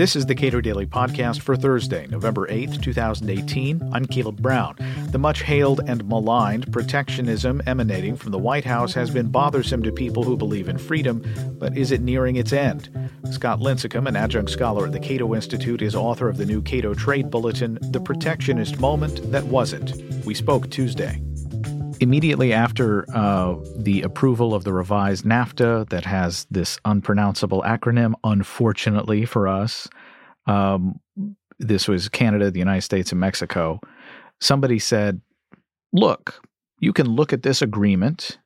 This is the Cato Daily Podcast for Thursday, November 8th, 2018. I'm Caleb Brown. The much hailed and maligned protectionism emanating from the White House has been bothersome to people who believe in freedom, but is it nearing its end? Scott Lincicome, an adjunct scholar at the Cato Institute, is author of the new Cato Trade Bulletin, The Protectionist Moment That Wasn't. We spoke Tuesday immediately after uh, the approval of the revised NAFTA that has this unpronounceable acronym, unfortunately for us, um, this was Canada, the United States, and Mexico. Somebody said, "Look, you can look at this agreement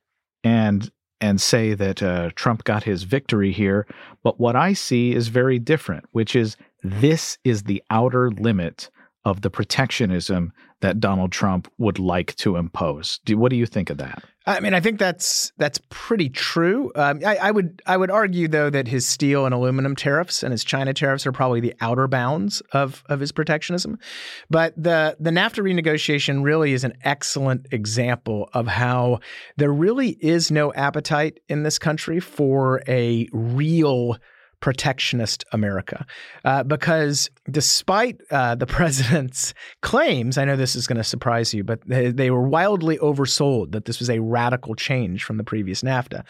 and and say that uh, Trump got his victory here, but what I see is very different, which is this is the outer limit of the protectionism that Donald Trump would like to impose. Do, what do you think of that? I mean, I think that's that's pretty true. Um, I, I, would I would argue though that his steel and aluminum tariffs and his China tariffs are probably the outer bounds of of his protectionism. But the the NAFTA renegotiation really is an excellent example of how there really is no appetite in this country for a real protectionist America. Uh, because despite uh, the president's claims, I know this is going to surprise you, but they, they, were wildly oversold that this was a radical change from the previous NAFTA.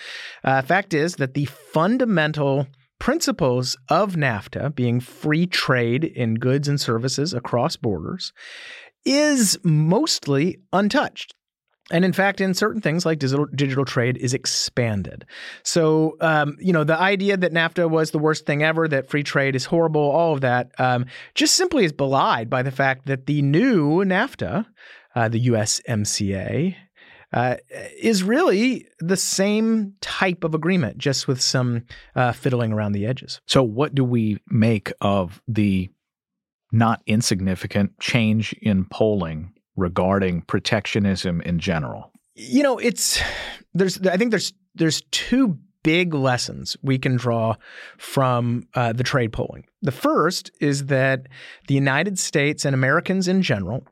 Uh, fact is that the fundamental principles of NAFTA, being free trade in goods and services across borders, is mostly untouched. And in fact, in certain things like digital, digital trade is expanded. So, um, you know, the idea that NAFTA was the worst thing ever, that free trade is horrible, all of that, um, just simply is belied by the fact that the new NAFTA, uh, the USMCA, uh, is really the same type of agreement, just with some uh, fiddling around the edges. So, what do we make of the not insignificant change in polling regarding protectionism in general? You know, it's there's I think there's there's two big lessons we can draw from uh, the trade polling. The first is that the United States and Americans in general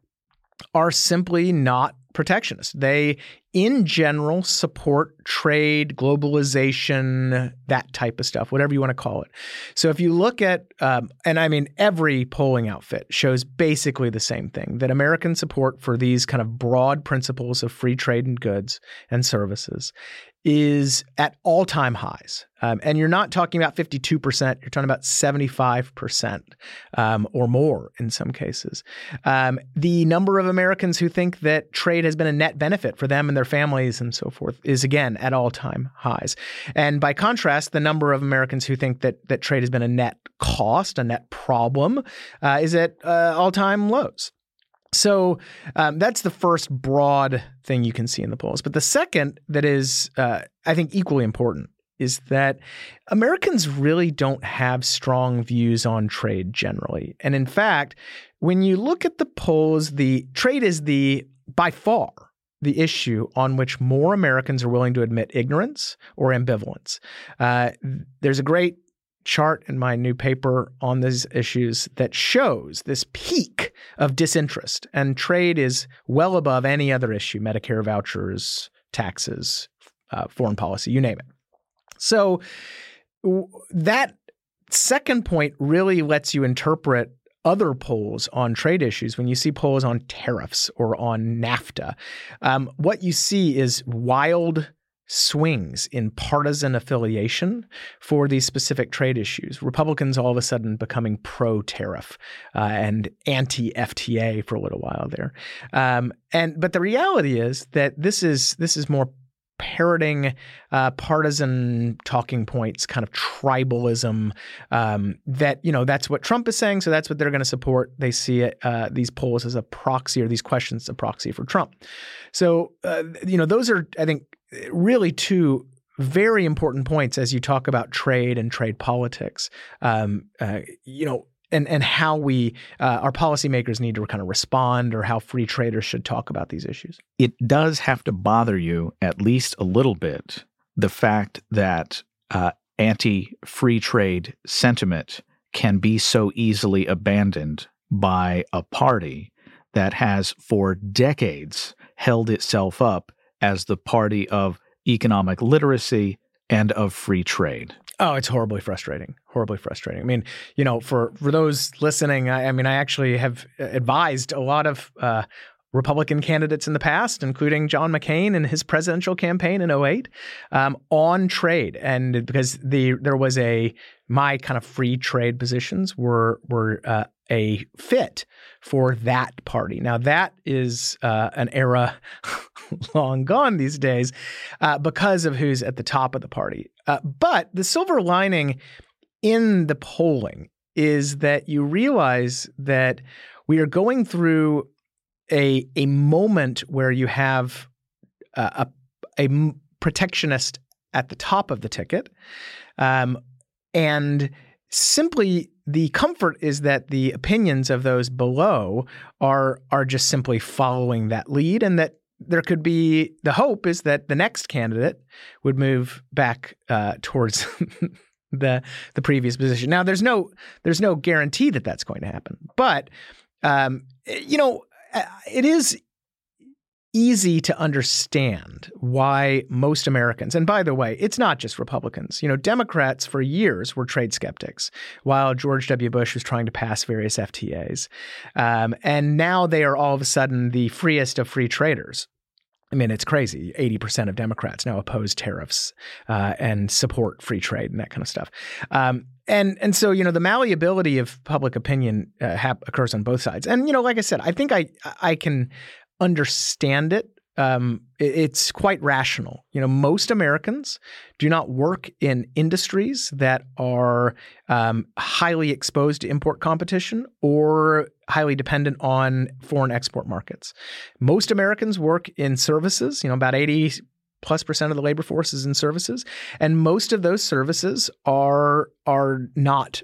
are simply not protectionist. They, in general, support trade, globalization, that type of stuff, whatever you want to call it. So if you look at, um, and I mean, every polling outfit shows basically the same thing that American support for these kind of broad principles of free trade and goods and services is at all time highs. Um, and you're not talking about 52%, you're talking about 75% um, or more in some cases. Um, the number of Americans who think that trade has been a net benefit for them and their families and so forth is again at all time highs. And by contrast, the number of Americans who think that, that trade has been a net cost, a net problem, uh, is at uh, all time lows. So um, that's the first broad thing you can see in the polls. But the second that is, uh, I think, equally important is that Americans really don't have strong views on trade generally. And in fact, when you look at the polls, the trade is the by far the issue on which more Americans are willing to admit ignorance or ambivalence. Uh, there's a great chart in my new paper on these issues that shows this peak of disinterest. And trade is well above any other issue Medicare vouchers, taxes, uh, foreign policy, you name it. So w- that second point really lets you interpret other polls on trade issues, when you see polls on tariffs or on NAFTA, um, what you see is wild swings in partisan affiliation for these specific trade issues. Republicans all of a sudden becoming pro tariff uh, and anti FTA for a little while there. Um, and but the reality is that this is this is more parroting uh, partisan talking points, kind of tribalism. Um, that you know that's what Trump is saying, so that's what they're going to support. They see it, uh, these polls as a proxy or these questions as a proxy for Trump. So uh, you know those are I think really two very important points as you talk about trade and trade politics. Um, uh, you know, and and how we uh, our policymakers need to kind of respond, or how free traders should talk about these issues. It does have to bother you at least a little bit the fact that uh, anti-free trade sentiment can be so easily abandoned by a party that has for decades held itself up as the party of economic literacy and of free trade. Oh, it's horribly frustrating. Horribly frustrating. I mean, you know, for for those listening, I, I mean, I actually have advised a lot of uh, Republican candidates in the past, including John McCain in his presidential campaign in 08, um, on trade. And because the there was a my kind of free trade positions were were uh, a fit for that party. Now that is uh, an era long gone these days uh, because of who's at the top of the party. Uh, but the silver lining in the polling is that you realize that we are going through a a moment where you have a, a, protectionist at the top of the ticket, um, and simply the comfort is that the opinions of those below are are just simply following that lead, and that there could be the hope is that the next candidate would move back uh, towards the the previous position. Now, there's no there's no guarantee that that's going to happen, but um, you know, it is easy to understand why most Americans, and by the way, it's not just Republicans. You know, Democrats for years were trade skeptics while George W. Bush was trying to pass various FTAs. Um, and now they are all of a sudden the freest of free traders. I mean, it's crazy. 80% of Democrats now oppose tariffs uh, and support free trade and that kind of stuff. Um, and and so you know the malleability of public opinion uh, hap- occurs on both sides. And you know, like I said, I think I I can understand it. Um, it's quite rational. You know, most Americans do not work in industries that are um, highly exposed to import competition or highly dependent on foreign export markets. Most Americans work in services. You know, about eighty plus percent of the labor force is in services, and most of those services are are not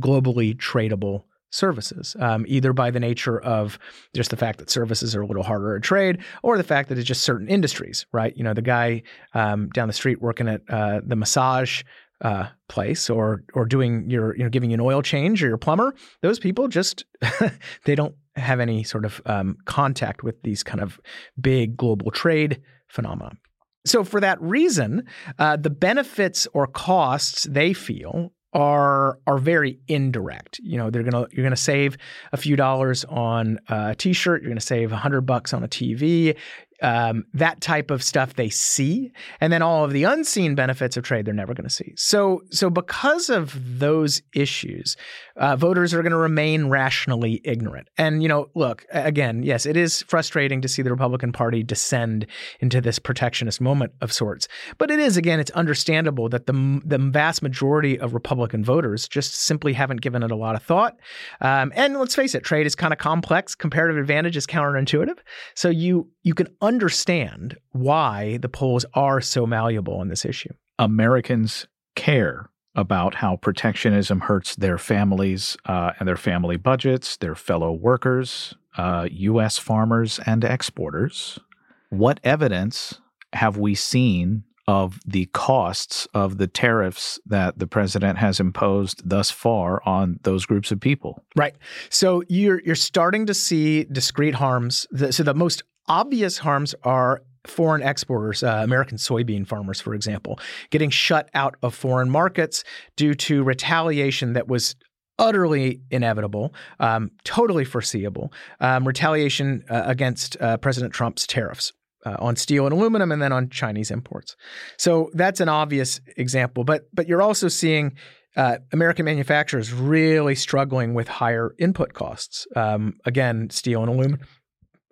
globally tradable services, um, either by the nature of just the fact that services are a little harder to trade, or the fact that it's just certain industries, right? You know, the guy um, down the street working at uh, the massage uh, place, or or doing your you know giving you an oil change, or your plumber, those people just they don't have any sort of um, contact with these kind of big global trade phenomena. So, for that reason, uh, the benefits or costs they feel are are very indirect. You know, they're gonna you're gonna save a few dollars on a t-shirt. You're gonna save a hundred bucks on a TV um, that type of stuff they see, and then all of the unseen benefits of trade they're never going to see. So, so because of those issues, uh, voters are going to remain rationally ignorant. And you know, look again, yes, it is frustrating to see the Republican Party descend into this protectionist moment of sorts, but it is again, it's understandable that the the vast majority of Republican voters just simply haven't given it a lot of thought. Um, and let's face it, trade is kind of complex. Comparative advantage is counterintuitive. So you you can understand why the polls are so malleable on this issue. Americans care about how protectionism hurts their families uh, and their family budgets, their fellow workers, uh, U.S. farmers, and exporters. What evidence have we seen of the costs of the tariffs that the president has imposed thus far on those groups of people. Right. So you're you're starting to see discrete harms. So the most obvious harms are foreign exporters, uh, American soybean farmers, for example, getting shut out of foreign markets due to retaliation that was utterly inevitable, um, totally foreseeable, um, retaliation uh, against uh, President Trump's tariffs. Uh, on steel and aluminum, and then on Chinese imports. So that's an obvious example. But but you're also seeing uh, American manufacturers really struggling with higher input costs. Um, again, steel and aluminum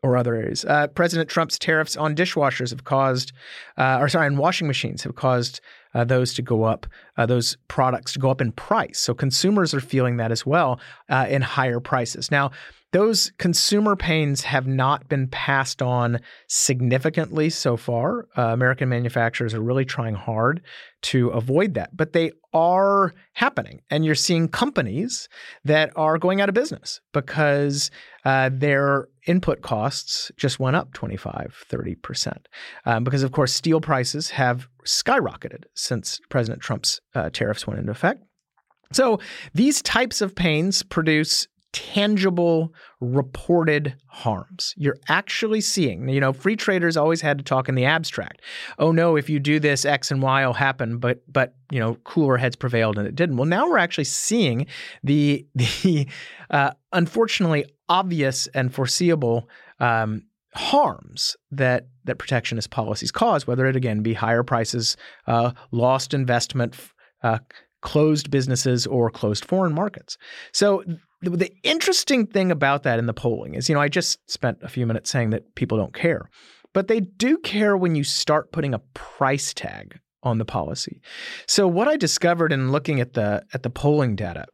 or other areas. Uh, President Trump's tariffs on dishwashers have caused, uh, or sorry, on washing machines have caused uh, those to go up, uh, those products to go up in price. So consumers are feeling that as well uh, in higher prices. Now, those consumer pains have not been passed on significantly so far. Uh, American manufacturers are really trying hard to avoid that, but they are happening. And you're seeing companies that are going out of business because uh, their input costs just went up 25, 30%. Um, because, of course, steel prices have skyrocketed since President Trump's uh, tariffs went into effect. So these types of pains produce tangible reported harms. You're actually seeing, you know, free traders always had to talk in the abstract. Oh no, if you do this, X and Y will happen, but but you know, cooler heads prevailed and it didn't. Well, now we're actually seeing the the uh, unfortunately obvious and foreseeable um, harms that that protectionist policies cause, whether it again be higher prices, uh, lost investment, uh, closed businesses, or closed foreign markets. So the, the interesting thing about that in the polling is, you know, I just spent a few minutes saying that people don't care, but they do care when you start putting a price tag on the policy. So what I discovered in looking at the at the polling data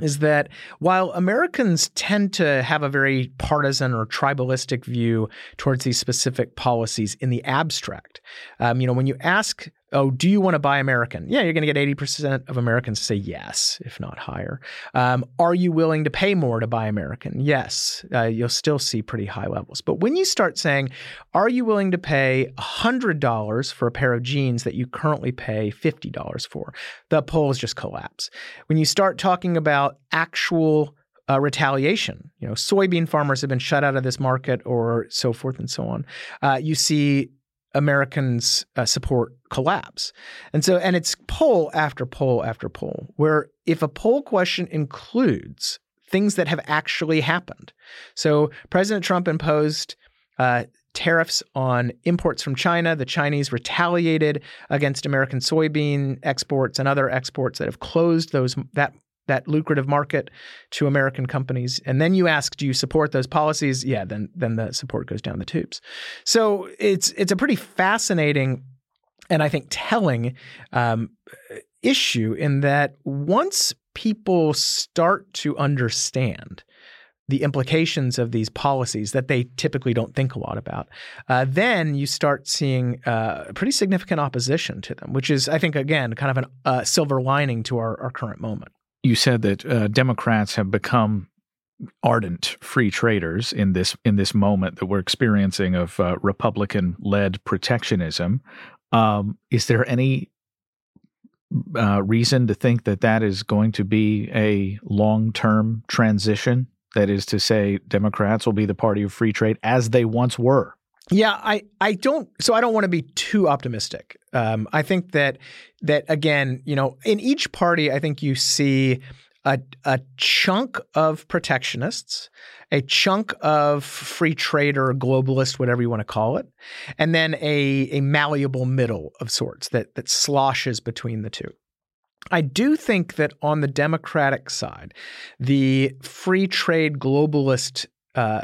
is that while Americans tend to have a very partisan or tribalistic view towards these specific policies in the abstract, um, you know, when you ask oh, do you want to buy American? Yeah, you're going to get 80% of Americans say yes, if not higher. Um, are you willing to pay more to buy American? Yes, uh, you'll still see pretty high levels. But when you start saying, are you willing to pay $100 for a pair of jeans that you currently pay $50 for? The polls just collapse. When you start talking about actual uh, retaliation. You know, soybean farmers have been shut out of this market, or so forth and so on. Uh, you see Americans uh, support collapse. And so, and it's poll after poll after poll, where if a poll question includes things that have actually happened. So, President Trump imposed uh, tariffs on imports from China. The Chinese retaliated against American soybean exports and other exports that have closed those that that lucrative market to American companies. And then you ask, do you support those policies? Yeah, then then the support goes down the tubes. So it's it's a pretty fascinating and I think telling um, issue in that once people start to understand the implications of these policies that they typically don't think a lot about, uh, then you start seeing uh, pretty significant opposition to them, which is, I think, again, kind of a uh, silver lining to our, our current moment you said that uh, Democrats have become ardent free traders in this in this moment that we're experiencing of uh, Republican led protectionism. Um, is there any uh, reason to think that that is going to be a long term transition? That is to say, Democrats will be the party of free trade as they once were. Yeah, I, I don't. So I don't want to be too optimistic. Um, I think that that again, you know, in each party, I think you see a a chunk of protectionists, a chunk of free trade or globalist, whatever you want to call it, and then a a malleable middle of sorts that that sloshes between the two. I do think that on the Democratic side, the free trade globalist uh,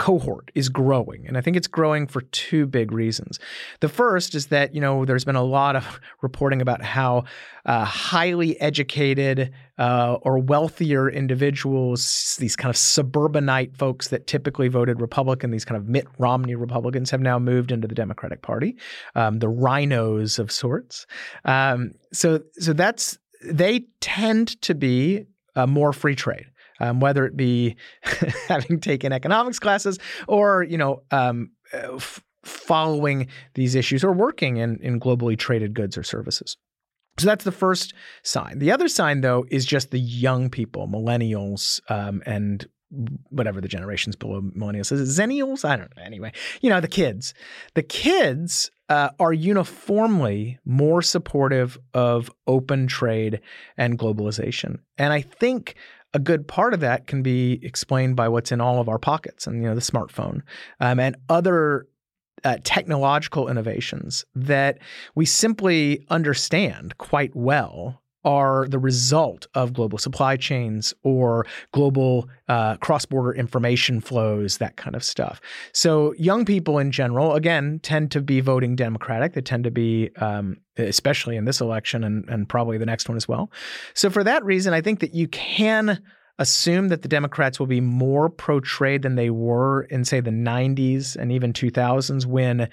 cohort is growing. And I think it's growing for two big reasons. The first is that, you know, there's been a lot of reporting about how uh, highly educated uh, or wealthier individuals, these kind of suburbanite folks that typically voted Republican, these kind of Mitt Romney Republicans, have now moved into the Democratic Party, um, the RINOs of sorts. Um, so, so that's they tend to be uh, more free trade um, whether it be having taken economics classes or you know um, f- following these issues or working in, in globally traded goods or services. So that's the first sign. The other sign, though, is just the young people, millennials, um, and whatever the generations below millennials is zennials i don't know anyway you know the kids the kids uh, are uniformly more supportive of open trade and globalization and i think a good part of that can be explained by what's in all of our pockets and you know the smartphone um, and other uh, technological innovations that we simply understand quite well are the result of global supply chains or global uh, cross border information flows, that kind of stuff. So, young people in general, again, tend to be voting Democratic. They tend to be, um, especially in this election and, and probably the next one as well. So, for that reason, I think that you can assume that the Democrats will be more pro trade than they were in, say, the 90s and even 2000s when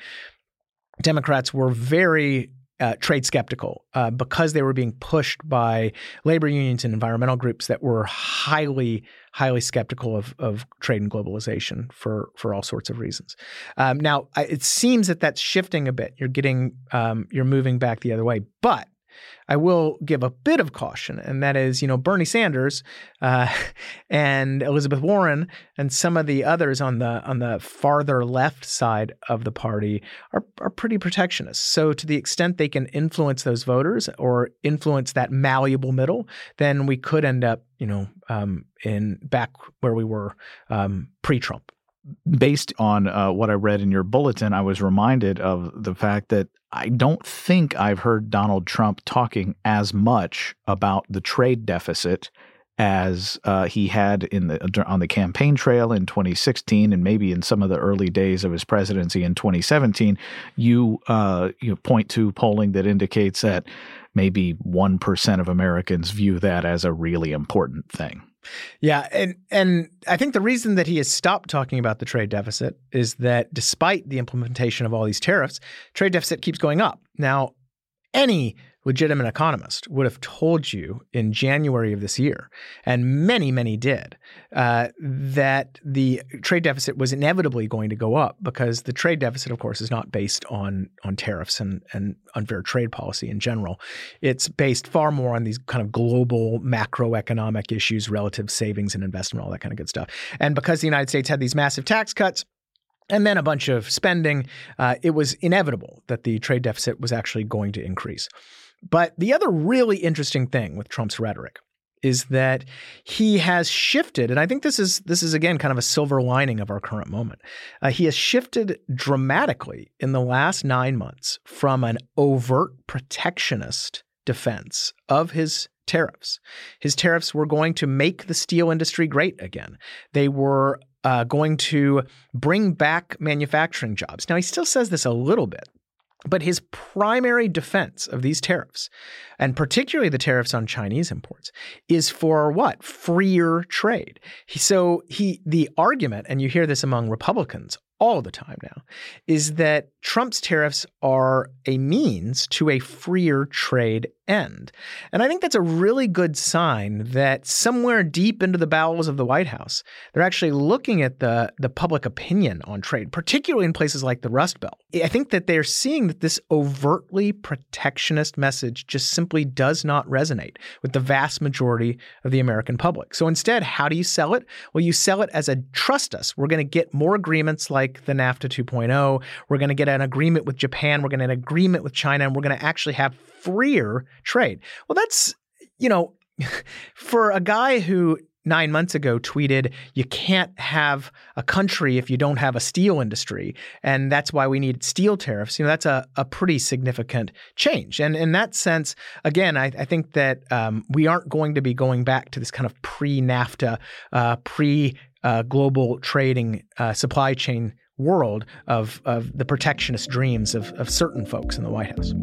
Democrats were very uh, trade skeptical uh, because they were being pushed by labor unions and environmental groups that were highly, highly skeptical of, of trade and globalization for for all sorts of reasons. Um, now, it seems that that's shifting a bit. You're getting, um, you're moving back the other way, but I will give a bit of caution, and that is, you know, Bernie Sanders uh, and Elizabeth Warren and some of the others on the on the farther left side of the party are are pretty protectionist. So to the extent they can influence those voters or influence that malleable middle, then we could end up, you know, um, in back where we were um, pre-Trump based on uh, what I read in your bulletin, I was reminded of the fact that I don't think I've heard Donald Trump talking as much about the trade deficit as uh, he had in the on the campaign trail in 2016 and maybe in some of the early days of his presidency in 2017. You uh, you point to polling that indicates that maybe one percent of Americans view that as a really important thing. Yeah, and and I think the reason that he has stopped talking about the trade deficit is that despite the implementation of all these tariffs, trade deficit keeps going up. Now, any legitimate economist would have told you in January of this year, and many, many did, uh, that the trade deficit was inevitably going to go up because the trade deficit, of course, is not based on on tariffs and, and unfair trade policy in general. It's based far more on these kind of global macroeconomic issues, relative savings and investment, all that kind of good stuff. And because the United States had these massive tax cuts, and then a bunch of spending, uh, it was inevitable that the trade deficit was actually going to increase. But the other really interesting thing with Trump's rhetoric is that he has shifted, and I think this is this is again kind of a silver lining of our current moment. Uh, he has shifted dramatically in the last nine months from an overt protectionist defense of his tariffs. His tariffs were going to make the steel industry great again. They were uh, going to bring back manufacturing jobs. Now, he still says this a little bit, but his primary defense of these tariffs, and particularly the tariffs on Chinese imports, is for what? Freer trade. So he the argument, and you hear this among Republicans all the time now, is that Trump's tariffs are a means to a freer trade end. And I think that's a really good sign that somewhere deep into the bowels of the White House, they're actually looking at the, the public opinion on trade, particularly in places like the Rust Belt. I think that they're seeing that this overtly protectionist message just simply does not resonate with the vast majority of the American public. So instead, how do you sell it? Well, you sell it as a trust us. We're going to get more agreements like the NAFTA 2.0. We're going to get an agreement with Japan. We're going to get an agreement with China, and we're going to actually have freer trade. Well, that's, you know, for a guy who nine months ago tweeted, you can't have a country if you don't have a steel industry. And that's why we need steel tariffs. You know, that's a, a pretty significant change. And in that sense, again, I, I think that um, we aren't going to be going back to this kind of pre NAFTA, uh, pre uh, global trading uh, supply chain world of, of the protectionist dreams of, of certain folks in the White House.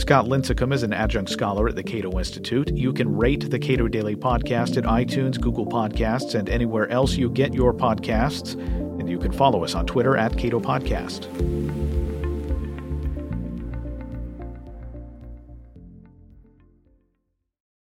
Scott Lincicome is an adjunct scholar at the Cato Institute. You can rate the Cato Daily Podcast at iTunes, Google Podcasts, and anywhere else you get your podcasts. And you can follow us on Twitter at Cato Podcast.